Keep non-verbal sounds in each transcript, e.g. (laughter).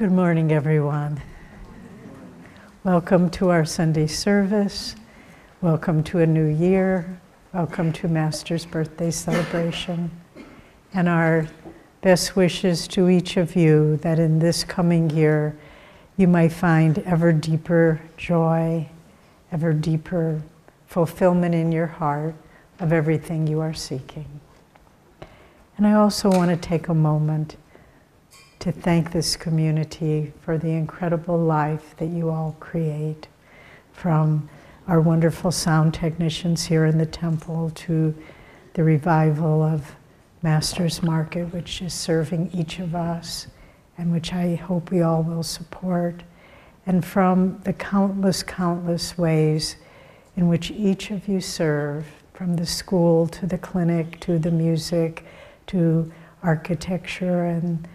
Good morning, everyone. Welcome to our Sunday service. Welcome to a new year. Welcome to Master's birthday celebration. And our best wishes to each of you that in this coming year you might find ever deeper joy, ever deeper fulfillment in your heart of everything you are seeking. And I also want to take a moment to thank this community for the incredible life that you all create from our wonderful sound technicians here in the temple to the revival of Master's Market, which is serving each of us and which I hope we all will support, and from the countless, countless ways in which each of you serve, from the school to the clinic to the music to architecture and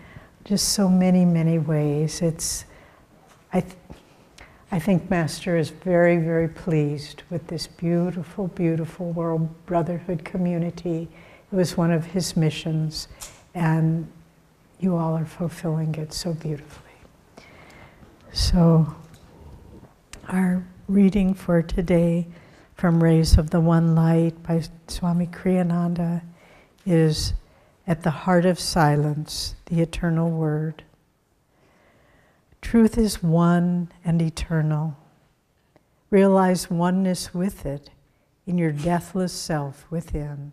just so many, many ways. It's, I, th- I think Master is very, very pleased with this beautiful, beautiful World Brotherhood community. It was one of his missions, and you all are fulfilling it so beautifully. So, our reading for today from Rays of the One Light by Swami Kriyananda is at the heart of silence, the eternal word. Truth is one and eternal. Realize oneness with it in your deathless self within.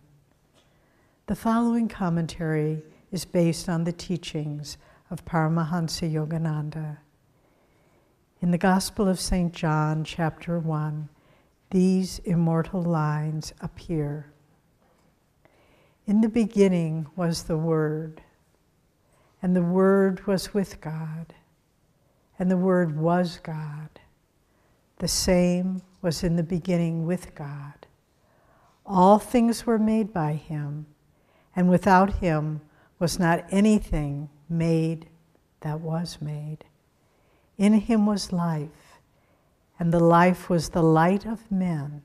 The following commentary is based on the teachings of Paramahansa Yogananda. In the Gospel of St. John, chapter 1, these immortal lines appear. In the beginning was the Word, and the Word was with God, and the Word was God. The same was in the beginning with God. All things were made by Him, and without Him was not anything made that was made. In Him was life, and the life was the light of men,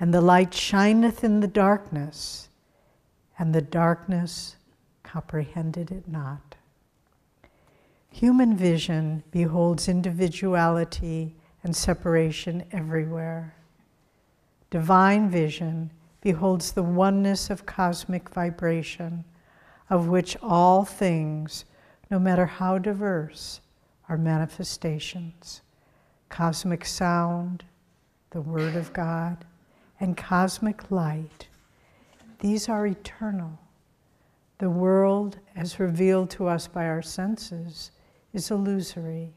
and the light shineth in the darkness and the darkness comprehended it not. Human vision beholds individuality and separation everywhere. Divine vision beholds the oneness of cosmic vibration, of which all things, no matter how diverse, are manifestations. Cosmic sound, the Word of God, and cosmic light these are eternal. The world, as revealed to us by our senses, is illusory.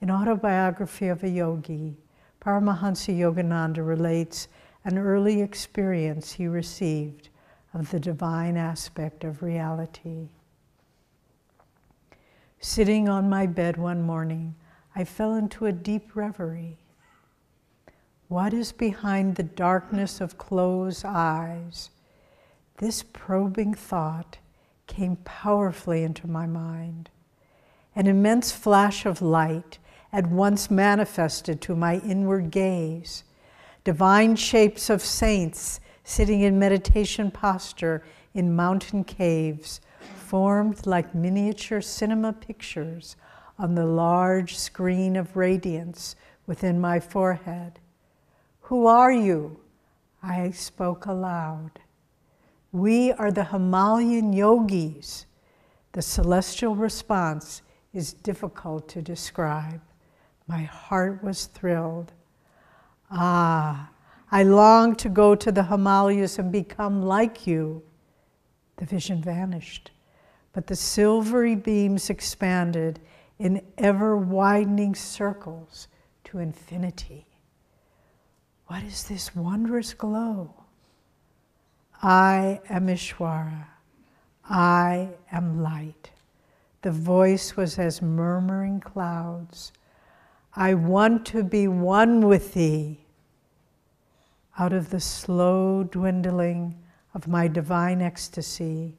In Autobiography of a Yogi, Paramahansa Yogananda relates an early experience he received of the divine aspect of reality. Sitting on my bed one morning, I fell into a deep reverie. What is behind the darkness of closed eyes? This probing thought came powerfully into my mind. An immense flash of light at once manifested to my inward gaze. Divine shapes of saints sitting in meditation posture in mountain caves formed like miniature cinema pictures on the large screen of radiance within my forehead. Who are you? I spoke aloud. We are the Himalayan yogis. The celestial response is difficult to describe. My heart was thrilled. Ah, I long to go to the Himalayas and become like you. The vision vanished, but the silvery beams expanded in ever widening circles to infinity. What is this wondrous glow? I am Ishwara. I am light. The voice was as murmuring clouds. I want to be one with thee. Out of the slow dwindling of my divine ecstasy,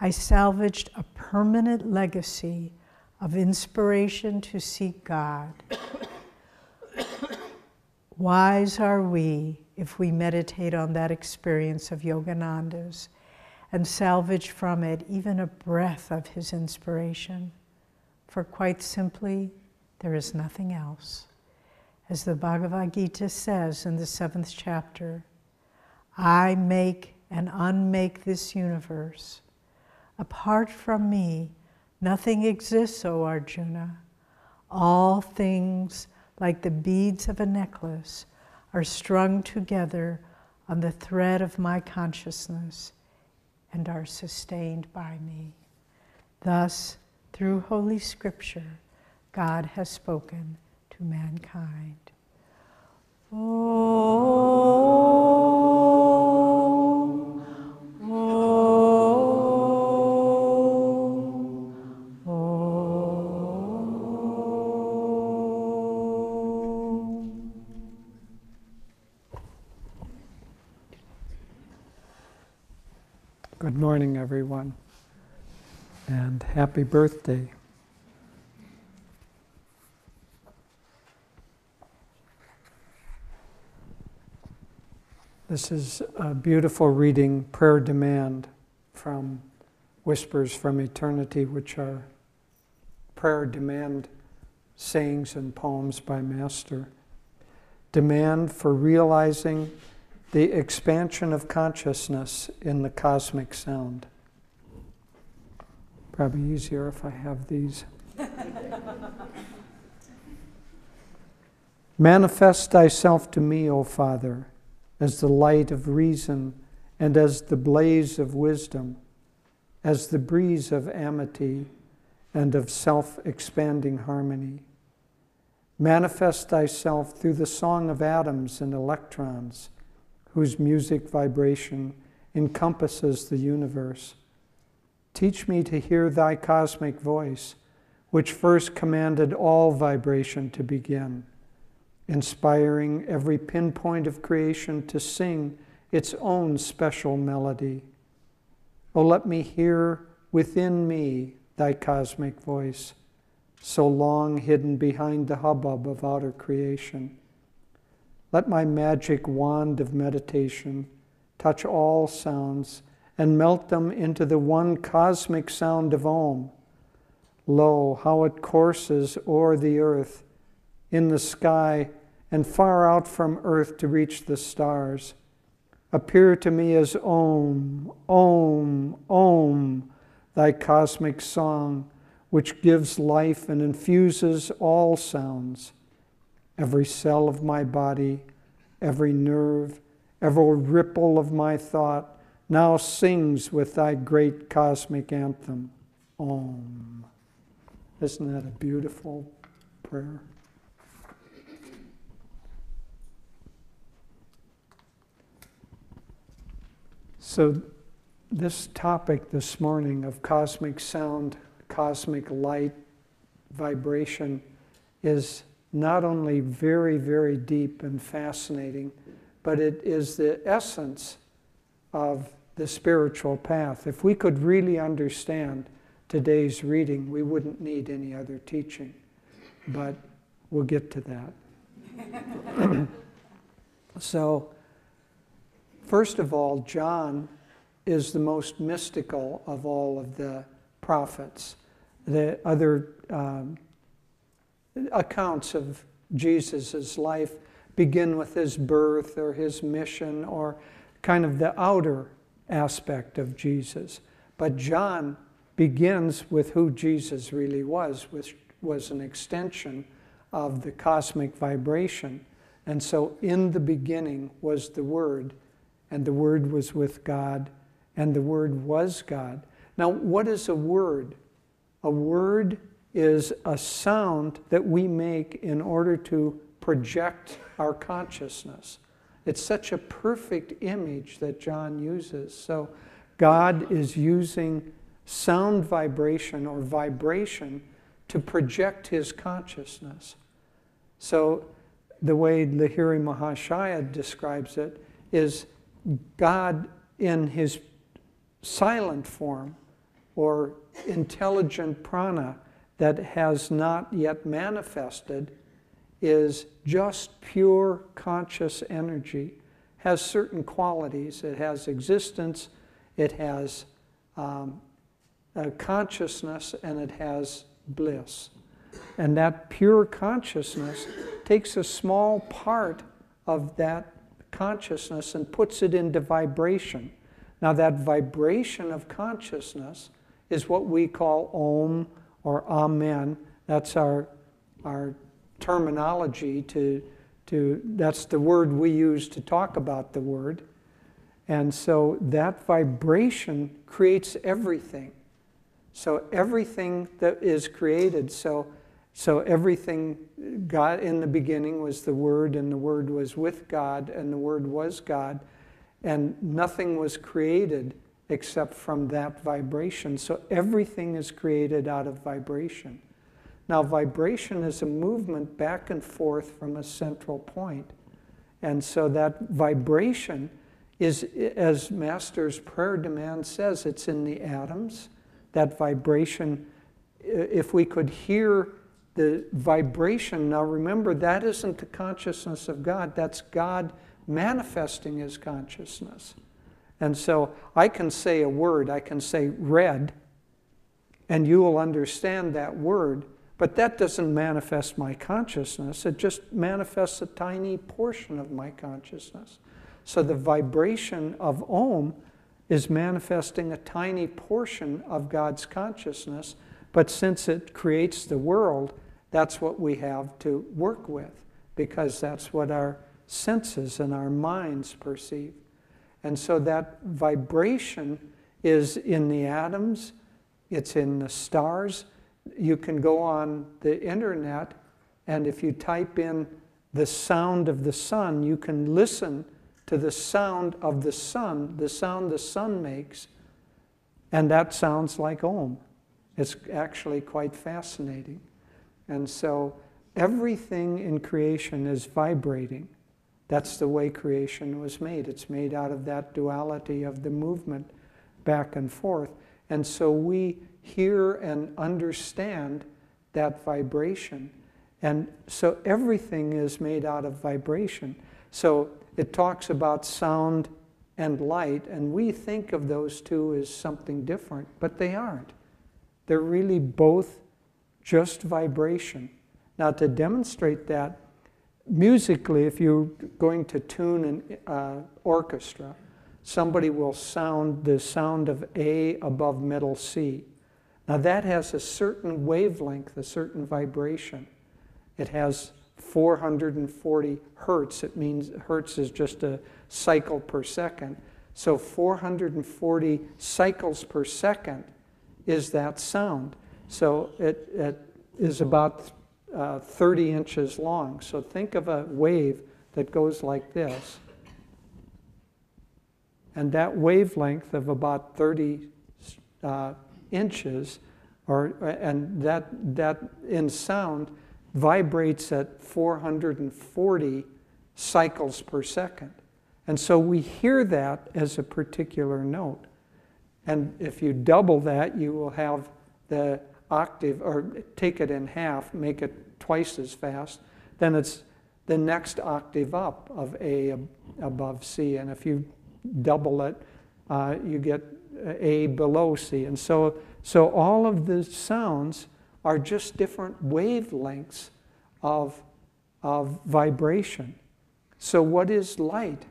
I salvaged a permanent legacy of inspiration to seek God. Wise are we if we meditate on that experience of Yogananda's and salvage from it even a breath of his inspiration. for quite simply, there is nothing else. As the Bhagavad Gita says in the seventh chapter, I make and unmake this universe. Apart from me, nothing exists, O Arjuna. All things, like the beads of a necklace, are strung together on the thread of my consciousness and are sustained by me. Thus, through Holy Scripture, God has spoken to mankind. Oh, Good morning, everyone, and happy birthday. This is a beautiful reading, Prayer Demand from Whispers from Eternity, which are prayer demand sayings and poems by Master. Demand for realizing the expansion of consciousness in the cosmic sound. Probably easier if I have these. (laughs) Manifest thyself to me, O Father, as the light of reason and as the blaze of wisdom, as the breeze of amity and of self expanding harmony. Manifest thyself through the song of atoms and electrons whose music vibration encompasses the universe. Teach me to hear thy cosmic voice, which first commanded all vibration to begin, inspiring every pinpoint of creation to sing its own special melody. Oh, let me hear within me thy cosmic voice, so long hidden behind the hubbub of outer creation. Let my magic wand of meditation touch all sounds and melt them into the one cosmic sound of Om. Lo, how it courses o'er the earth, in the sky, and far out from earth to reach the stars. Appear to me as Om, Om, Om, thy cosmic song, which gives life and infuses all sounds. Every cell of my body, every nerve, every ripple of my thought now sings with thy great cosmic anthem, Om. Isn't that a beautiful prayer? So, this topic this morning of cosmic sound, cosmic light, vibration is not only very, very deep and fascinating, but it is the essence of the spiritual path. If we could really understand today's reading, we wouldn't need any other teaching. But we'll get to that. (coughs) so, first of all, John is the most mystical of all of the prophets. The other um, accounts of Jesus' life begin with his birth or his mission or kind of the outer aspect of Jesus. But John begins with who Jesus really was, which was an extension of the cosmic vibration. And so, in the beginning was the Word, and the Word was with God, and the Word was God. Now, what is a word? A word is a sound that we make in order to project our consciousness. It's such a perfect image that John uses. So, God is using sound vibration or vibration to project his consciousness. So, the way Lahiri Mahashaya describes it is God in his silent form or intelligent prana that has not yet manifested is just pure conscious energy, has certain qualities. It has existence, it has um, consciousness, and it has bliss. And that pure consciousness takes a small part of that consciousness and puts it into vibration. Now, that vibration of consciousness is what we call Om or Amen. That's our, our terminology to, to, that's the word we use to talk about the word. And so that vibration creates everything. So everything that is created, so, so everything, God in the beginning was the Word, and the Word was with God, and the Word was God, and nothing was created except from that vibration. So everything is created out of vibration. Now, vibration is a movement back and forth from a central point. And so that vibration is, as Master's prayer demand says, it's in the atoms. That vibration, if we could hear the vibration, now remember, that isn't the consciousness of God, that's God manifesting his consciousness. And so I can say a word, I can say red, and you will understand that word, but that doesn't manifest my consciousness. It just manifests a tiny portion of my consciousness. So the vibration of Om is manifesting a tiny portion of God's consciousness, but since it creates the world, that's what we have to work with, because that's what our senses and our minds perceive. And so that vibration is in the atoms, it's in the stars. You can go on the internet, and if you type in the sound of the sun, you can listen to the sound of the sun, the sound the sun makes, and that sounds like Om. It's actually quite fascinating. And so everything in creation is vibrating. That's the way creation was made. It's made out of that duality of the movement back and forth. And so we hear and understand that vibration. And so everything is made out of vibration. So it talks about sound and light, and we think of those two as something different, but they aren't. They're really both just vibration. Now, to demonstrate that, musically, if you're going to tune an uh, orchestra, somebody will sound the sound of A above middle C. Now, that has a certain wavelength, a certain vibration. It has 440 hertz. It means hertz is just a cycle per second. So 440 cycles per second is that sound. So it, it is about uh, 30 inches long. So think of a wave that goes like this. And that wavelength of about 30 uh, inches, or, and that, that in sound, vibrates at 440 cycles per second. And so we hear that as a particular note. And if you double that, you will have the octave, or take it in half, make it twice as fast, then it's the next octave up of A above C. And if you double it, uh, you get A below C. And so, so all of the sounds are just different wavelengths of, of vibration. So, what is light?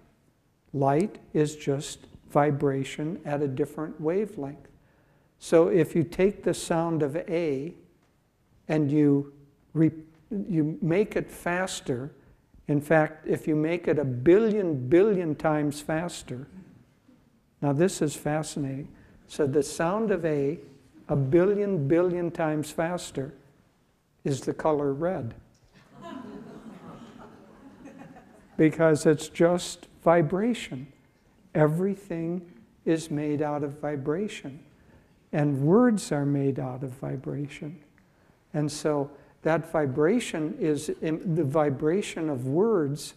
Light is just vibration at a different wavelength. So, if you take the sound of A and you, you make it faster, in fact, if you make it a billion, billion times faster, now this is fascinating. So, the sound of A a billion billion times faster is the color red. (laughs) because it's just vibration. Everything is made out of vibration. And words are made out of vibration. And so that vibration is the vibration of words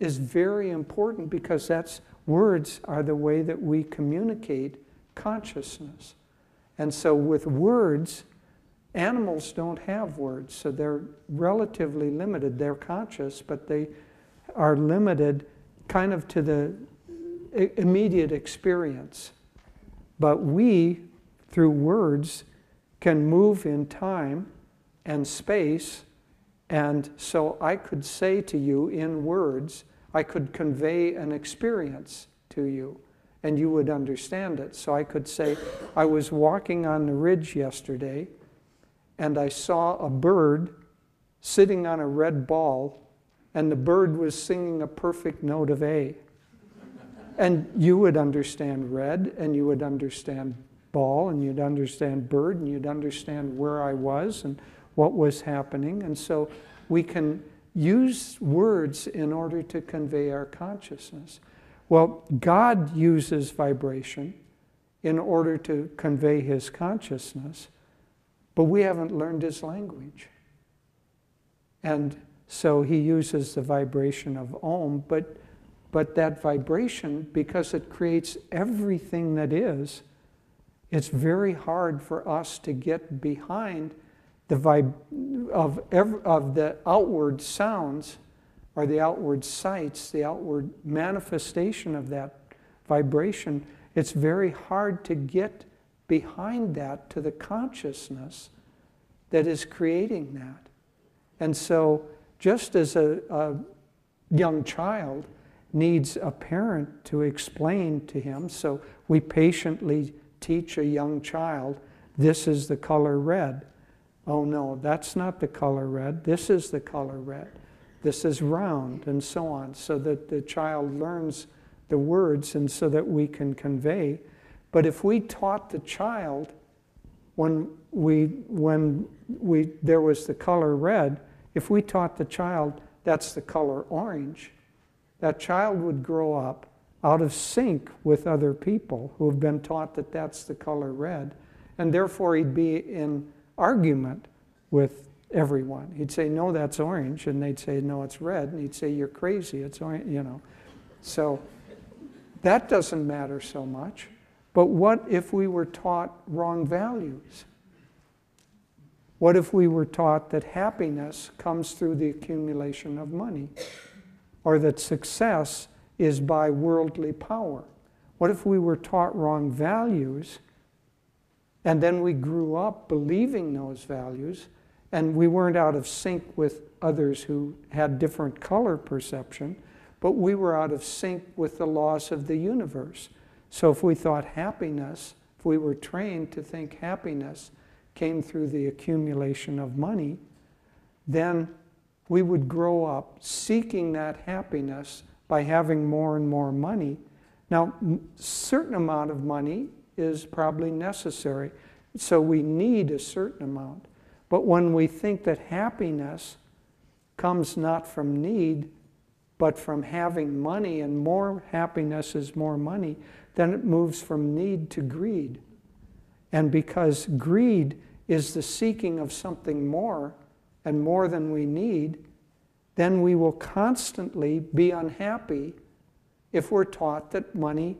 is very important because that's words are the way that we communicate consciousness. And so, with words, animals don't have words, so they're relatively limited. They're conscious, but they are limited kind of to the immediate experience. But we, through words, can move in time and space. And so I could say to you in words, I could convey an experience to you, and you would understand it. So I could say, I was walking on the ridge yesterday, and I saw a bird sitting on a red ball, and the bird was singing a perfect note of A. And you would understand red, and you would understand ball, and you'd understand bird, and you'd understand where I was and what was happening. And so we can use words in order to convey our consciousness. Well, God uses vibration in order to convey his consciousness, but we haven't learned his language. And so he uses the vibration of Om, but, but that vibration, because it creates everything that is, it's very hard for us to get behind the vib- of, of the outward sounds or the outward sights, the outward manifestation of that vibration. It's very hard to get behind that to the consciousness that is creating that. And so, just as a, a young child needs a parent to explain to him, so we patiently teach a young child this is the color red. Oh no, that's not the color red. This is the color red. This is round, and so on, so that the child learns the words and so that we can convey. But if we taught the child when we when we there was the color red, if we taught the child that's the color orange, that child would grow up out of sync with other people who have been taught that that's the color red, and therefore he'd be in argument with everyone. He'd say, No, that's orange, and they'd say, No, it's red, and he'd say, You're crazy, it's orange, you know. So that doesn't matter so much. But what if we were taught wrong values? What if we were taught that happiness comes through the accumulation of money? Or that success is by worldly power? What if we were taught wrong values and then we grew up believing those values and we weren't out of sync with others who had different color perception, but we were out of sync with the laws of the universe? So if we thought happiness, if we were trained to think happiness came through the accumulation of money, then we would grow up seeking that happiness by having more and more money. Now, certain amount of money is probably necessary, so we need a certain amount. But when we think that happiness comes not from need, but from having money, and more happiness is more money, then it moves from need to greed. And because greed is the seeking of something more and more than we need, then we will constantly be unhappy if we're taught that money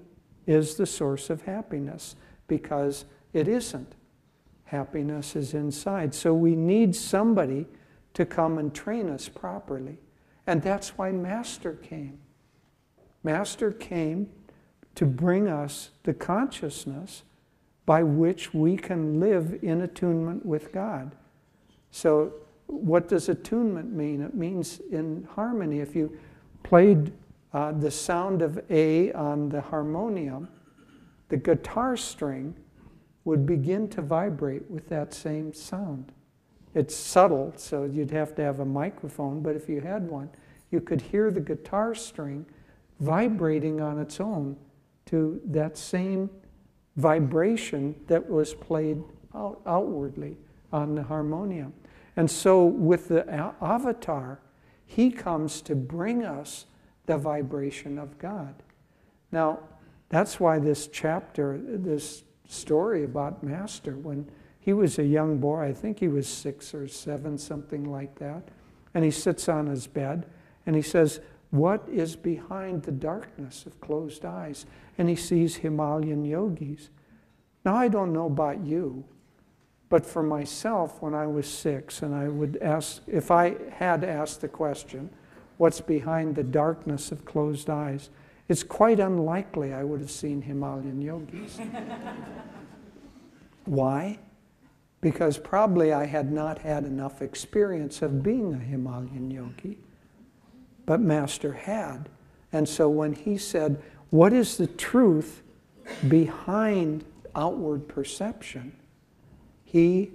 is the source of happiness, because it isn't. Happiness is inside. So we need somebody to come and train us properly. And that's why Master came. Master came to bring us the consciousness by which we can live in attunement with God. So what does attunement mean? It means in harmony. If you played uh, the sound of A on the harmonium, the guitar string would begin to vibrate with that same sound. It's subtle, so you'd have to have a microphone, but if you had one, you could hear the guitar string vibrating on its own to that same vibration that was played out, outwardly on the harmonium. And so, with the avatar, he comes to bring us the vibration of God. Now, that's why this chapter, this story about Master, when he was a young boy, I think he was six or seven, something like that, and he sits on his bed and he says, What is behind the darkness of closed eyes? And he sees Himalayan yogis. Now, I don't know about you, but for myself, when I was six, and I would ask, if I had asked the question, what's behind the darkness of closed eyes, it's quite unlikely I would have seen Himalayan yogis. (laughs) Why? because probably I had not had enough experience of being a Himalayan yogi. But Master had. And so when he said, What is the truth behind outward perception? He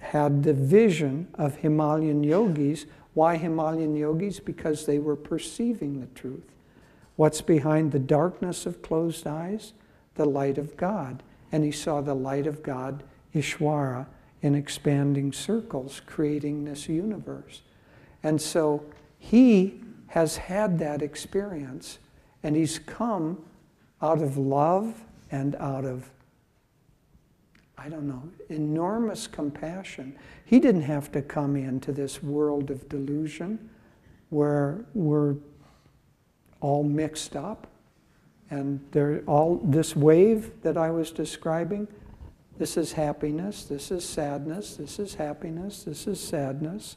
had the vision of Himalayan yogis. Why Himalayan yogis? Because they were perceiving the truth. What's behind the darkness of closed eyes? The light of God. And he saw the light of God, Ishwara, in expanding circles, creating this universe. And so he has had that experience, and he's come out of love and out of I don't know, enormous compassion. He didn't have to come into this world of delusion where we're all mixed up and they're all this wave that I was describing. This is happiness, this is sadness, this is happiness, this is sadness,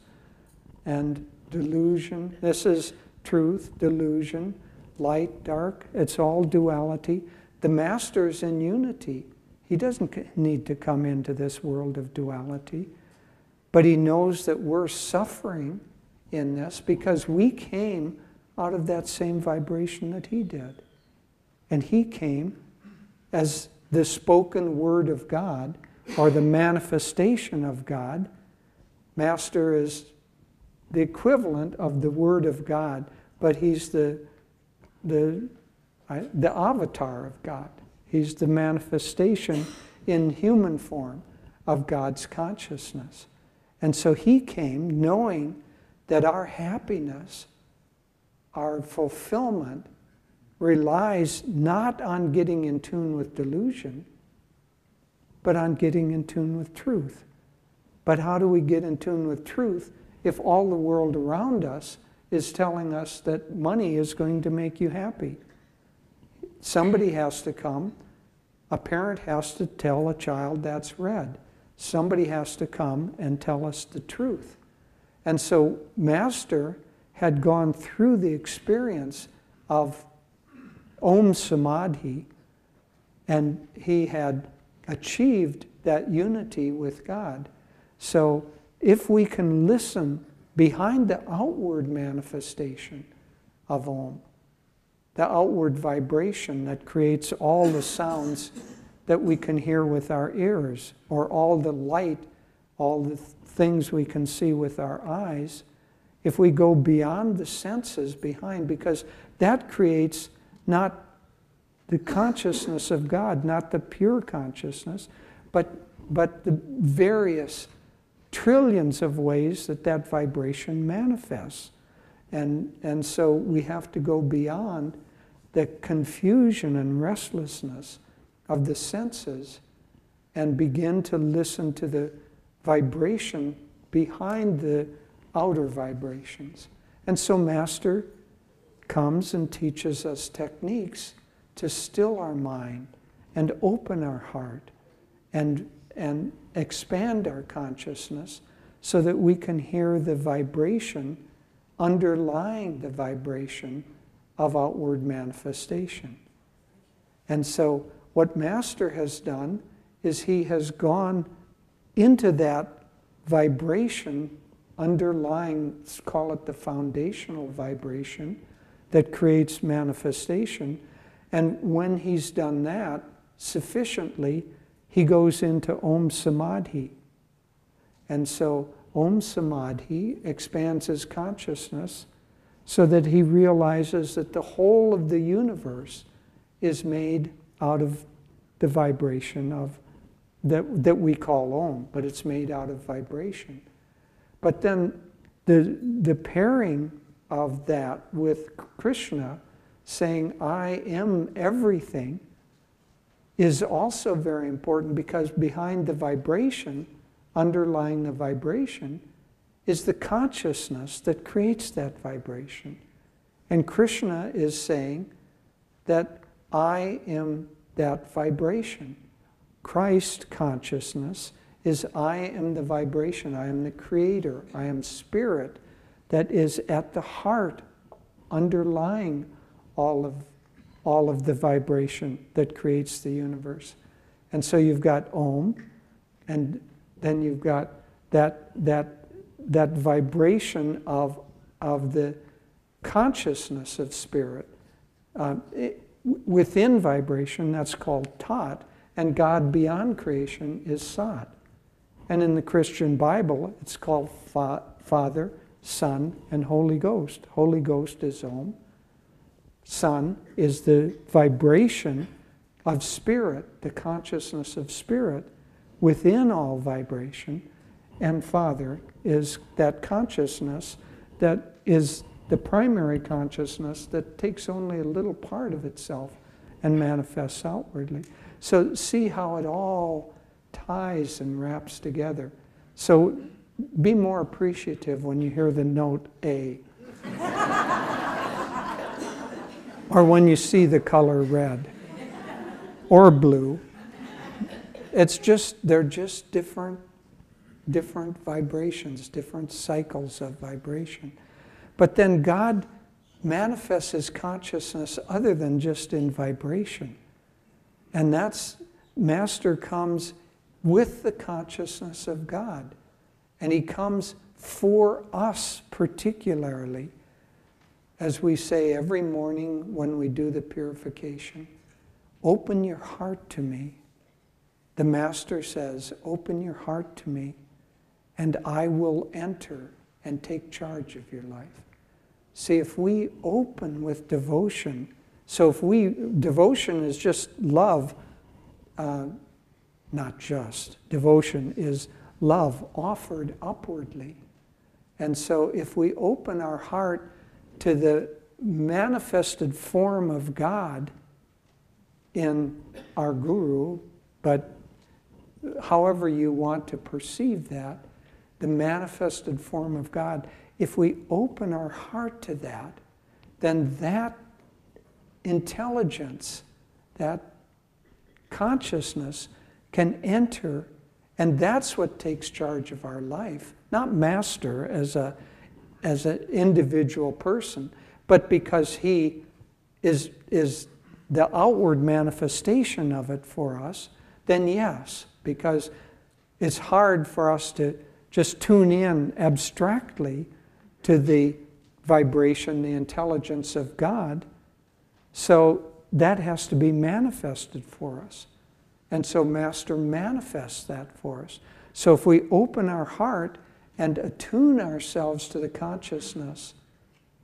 and delusion. This is truth, delusion, light, dark. It's all duality. The master's in unity. He doesn't need to come into this world of duality, but he knows that we're suffering in this because we came out of that same vibration that he did. And he came as the spoken word of God or the manifestation of God. Master is the equivalent of the word of God, but he's the, the, the avatar of God. He's the manifestation in human form of God's consciousness. And so he came knowing that our happiness, our fulfillment, relies not on getting in tune with delusion, but on getting in tune with truth. But how do we get in tune with truth if all the world around us is telling us that money is going to make you happy? Somebody has to come. A parent has to tell a child that's red. Somebody has to come and tell us the truth. And so, Master had gone through the experience of Om Samadhi, and he had achieved that unity with God. So, if we can listen behind the outward manifestation of Om, the outward vibration that creates all the sounds that we can hear with our ears, or all the light, all the things we can see with our eyes, if we go beyond the senses behind, because that creates not the consciousness of God, not the pure consciousness, but, but the various trillions of ways that that vibration manifests. And, and so we have to go beyond the confusion and restlessness of the senses and begin to listen to the vibration behind the outer vibrations. And so, Master comes and teaches us techniques to still our mind and open our heart and, and expand our consciousness so that we can hear the vibration underlying the vibration of outward manifestation. And so, what Master has done is he has gone into that vibration underlying, let's call it the foundational vibration that creates manifestation. And when he's done that sufficiently, he goes into Om Samadhi. And so Om Samadhi expands his consciousness so that he realizes that the whole of the universe is made out of the vibration of that, that we call Om, but it's made out of vibration. But then the, the pairing of that with Krishna saying, I am everything, is also very important because behind the vibration, underlying the vibration, is the consciousness that creates that vibration. And Krishna is saying that I am that vibration. Christ consciousness is I am the vibration, I am the creator, I am spirit that is at the heart, underlying all of, all of the vibration that creates the universe. And so you've got Om, And then you've got that, that, that vibration of, of the consciousness of spirit. Uh, it, within vibration, that's called Tat, and God beyond creation is Sat. And in the Christian Bible, it's called fa- Father, Son, and Holy Ghost. Holy Ghost is Om. Son is the vibration of spirit, the consciousness of spirit within all vibration. And Father is that consciousness that is the primary consciousness that takes only a little part of itself and manifests outwardly. So, see how it all ties and wraps together. So, be more appreciative when you hear the note A. (laughs) or when you see the color red or blue. It's just, they're just different, different vibrations, different cycles of vibration. But then God manifests his consciousness other than just in vibration. And that's, Master comes with the consciousness of God. And he comes for us particularly, as we say every morning when we do the purification. Open your heart to me. The Master says, Open your heart to me, and I will enter and take charge of your life. See, if we open with devotion, so if we, devotion is just love, uh, not just. Devotion is love offered upwardly. And so if we open our heart to the manifested form of God in our guru, but however you want to perceive that, the manifested form of God, if we open our heart to that, then that intelligence, that consciousness can enter, and that's what takes charge of our life. Not master as a as an individual person, but because he is is the outward manifestation of it for us, then yes, because it's hard for us to just tune in abstractly to the vibration, the intelligence of God. So that has to be manifested for us. And so Master manifests that for us. So if we open our heart and attune ourselves to the consciousness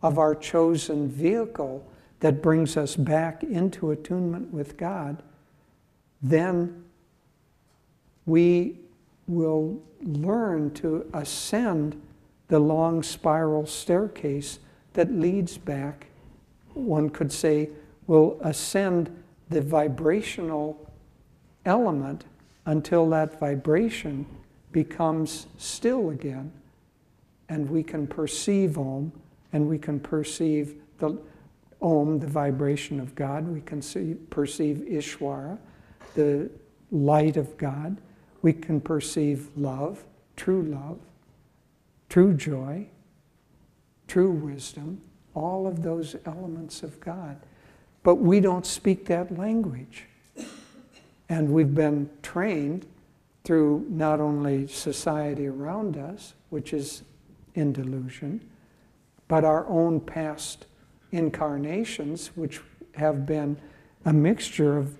of our chosen vehicle that brings us back into attunement with God, then we will learn to ascend the long spiral staircase that leads back, one could say, will ascend the vibrational element until that vibration becomes still again. And we can perceive Om, and we can perceive the Om, the vibration of God. We can see, perceive Ishwara, the light of God. We can perceive love, true love true joy, true wisdom, all of those elements of God. But we don't speak that language. And we've been trained through not only society around us, which is in delusion, but our own past incarnations, which have been a mixture of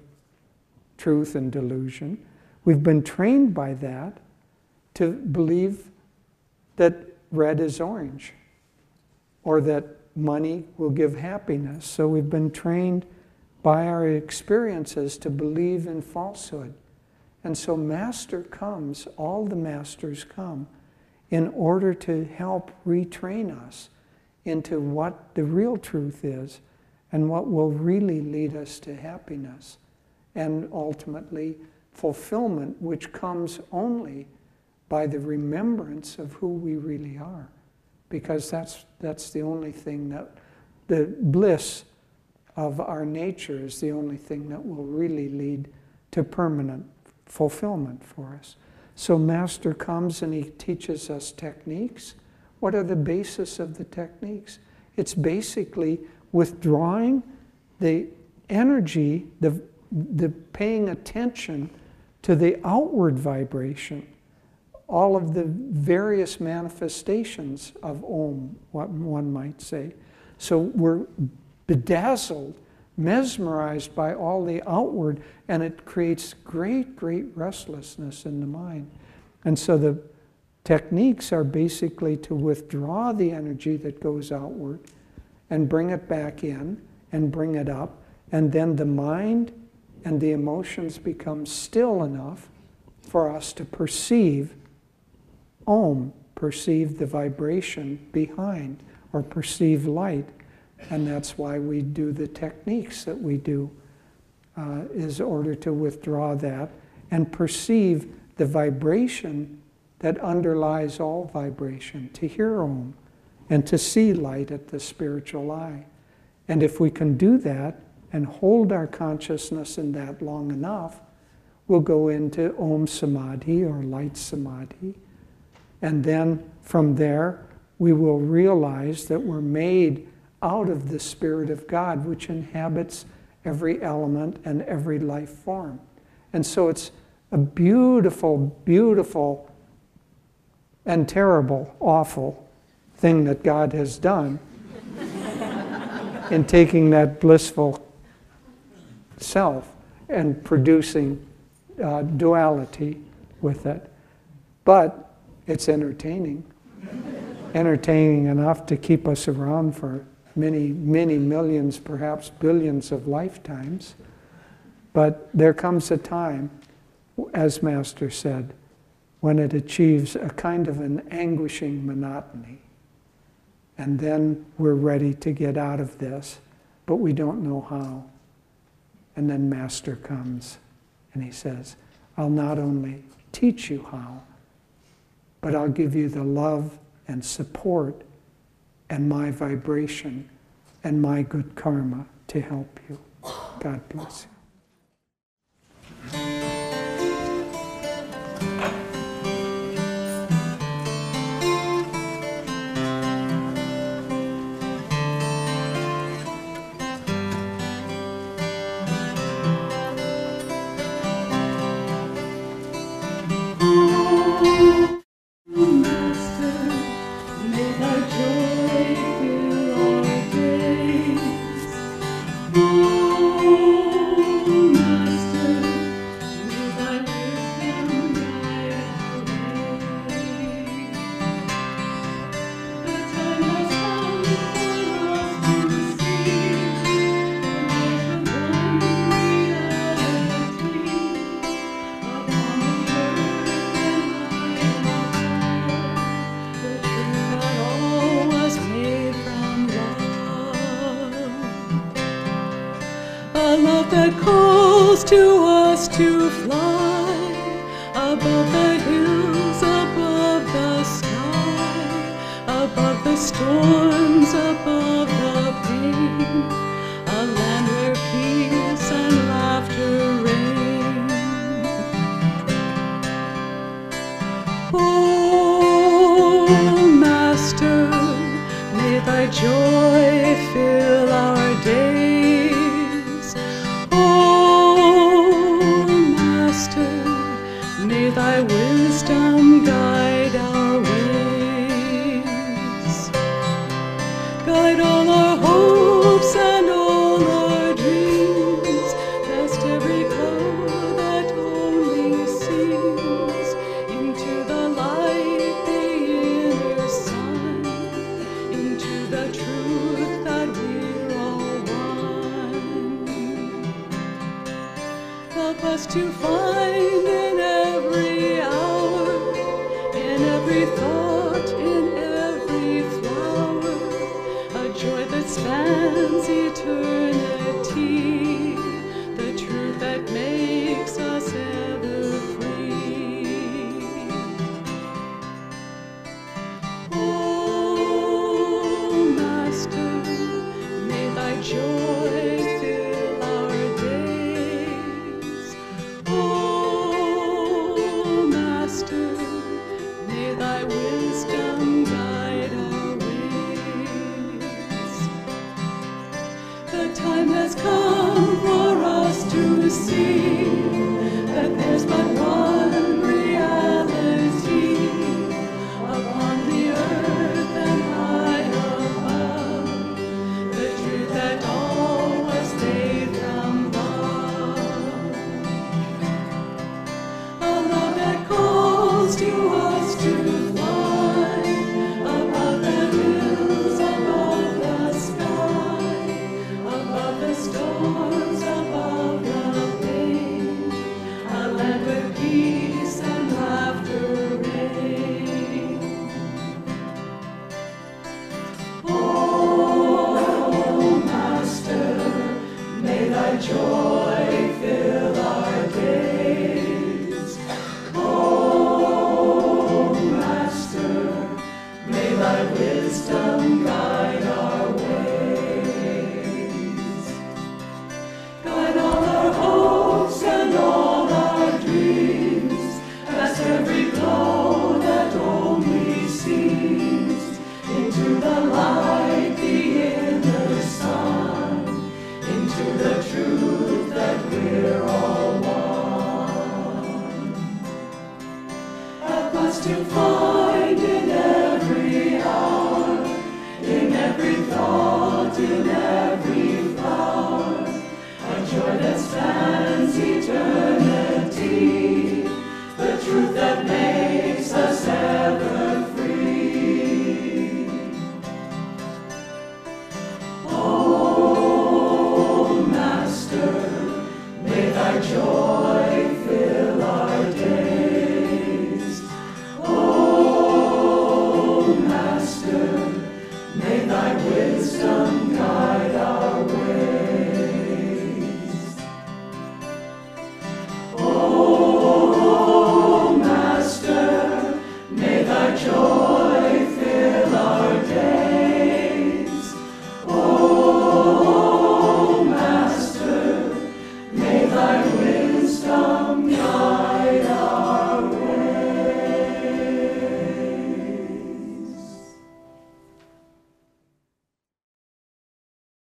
truth and delusion. We've been trained by that to believe that red is orange or that money will give happiness. So we've been trained by our experiences to believe in falsehood. And so, Master comes, all the Masters come, in order to help retrain us into what the real truth is and what will really lead us to happiness and ultimately fulfillment, which comes only by the remembrance of who we really are. Because that's, that's the only thing that, the bliss of our nature is the only thing that will really lead to permanent fulfillment for us. So, Master comes and he teaches us techniques. What are the basis of the techniques? It's basically withdrawing the energy, the, the paying attention to the outward vibration, all of the various manifestations of Om, what one might say. So we're bedazzled, mesmerized by all the outward, and it creates great, great restlessness in the mind. And so the techniques are basically to withdraw the energy that goes outward and bring it back in and bring it up. And then the mind and the emotions become still enough for us to perceive Om, perceive the vibration behind, or perceive light. And that's why we do the techniques that we do, uh, is order to withdraw that and perceive the vibration that underlies all vibration, to hear Om and to see light at the spiritual eye. And if we can do that and hold our consciousness in that long enough, we'll go into Om Samadhi or light Samadhi. And then from there, we will realize that we're made out of the Spirit of God, which inhabits every element and every life form. And so it's a beautiful, beautiful and terrible, awful thing that God has done (laughs) in taking that blissful self and producing uh, duality with it. But it's entertaining. (laughs) entertaining enough to keep us around for many, many millions, perhaps billions of lifetimes. But there comes a time, as Master said, when it achieves a kind of an anguishing monotony. And then we're ready to get out of this, but we don't know how. And then Master comes and he says, I'll not only teach you how, but I'll give you the love and support and my vibration and my good karma to help you. God bless you. To find in every hour, in every thought, in every flower, a joy that spans eternity,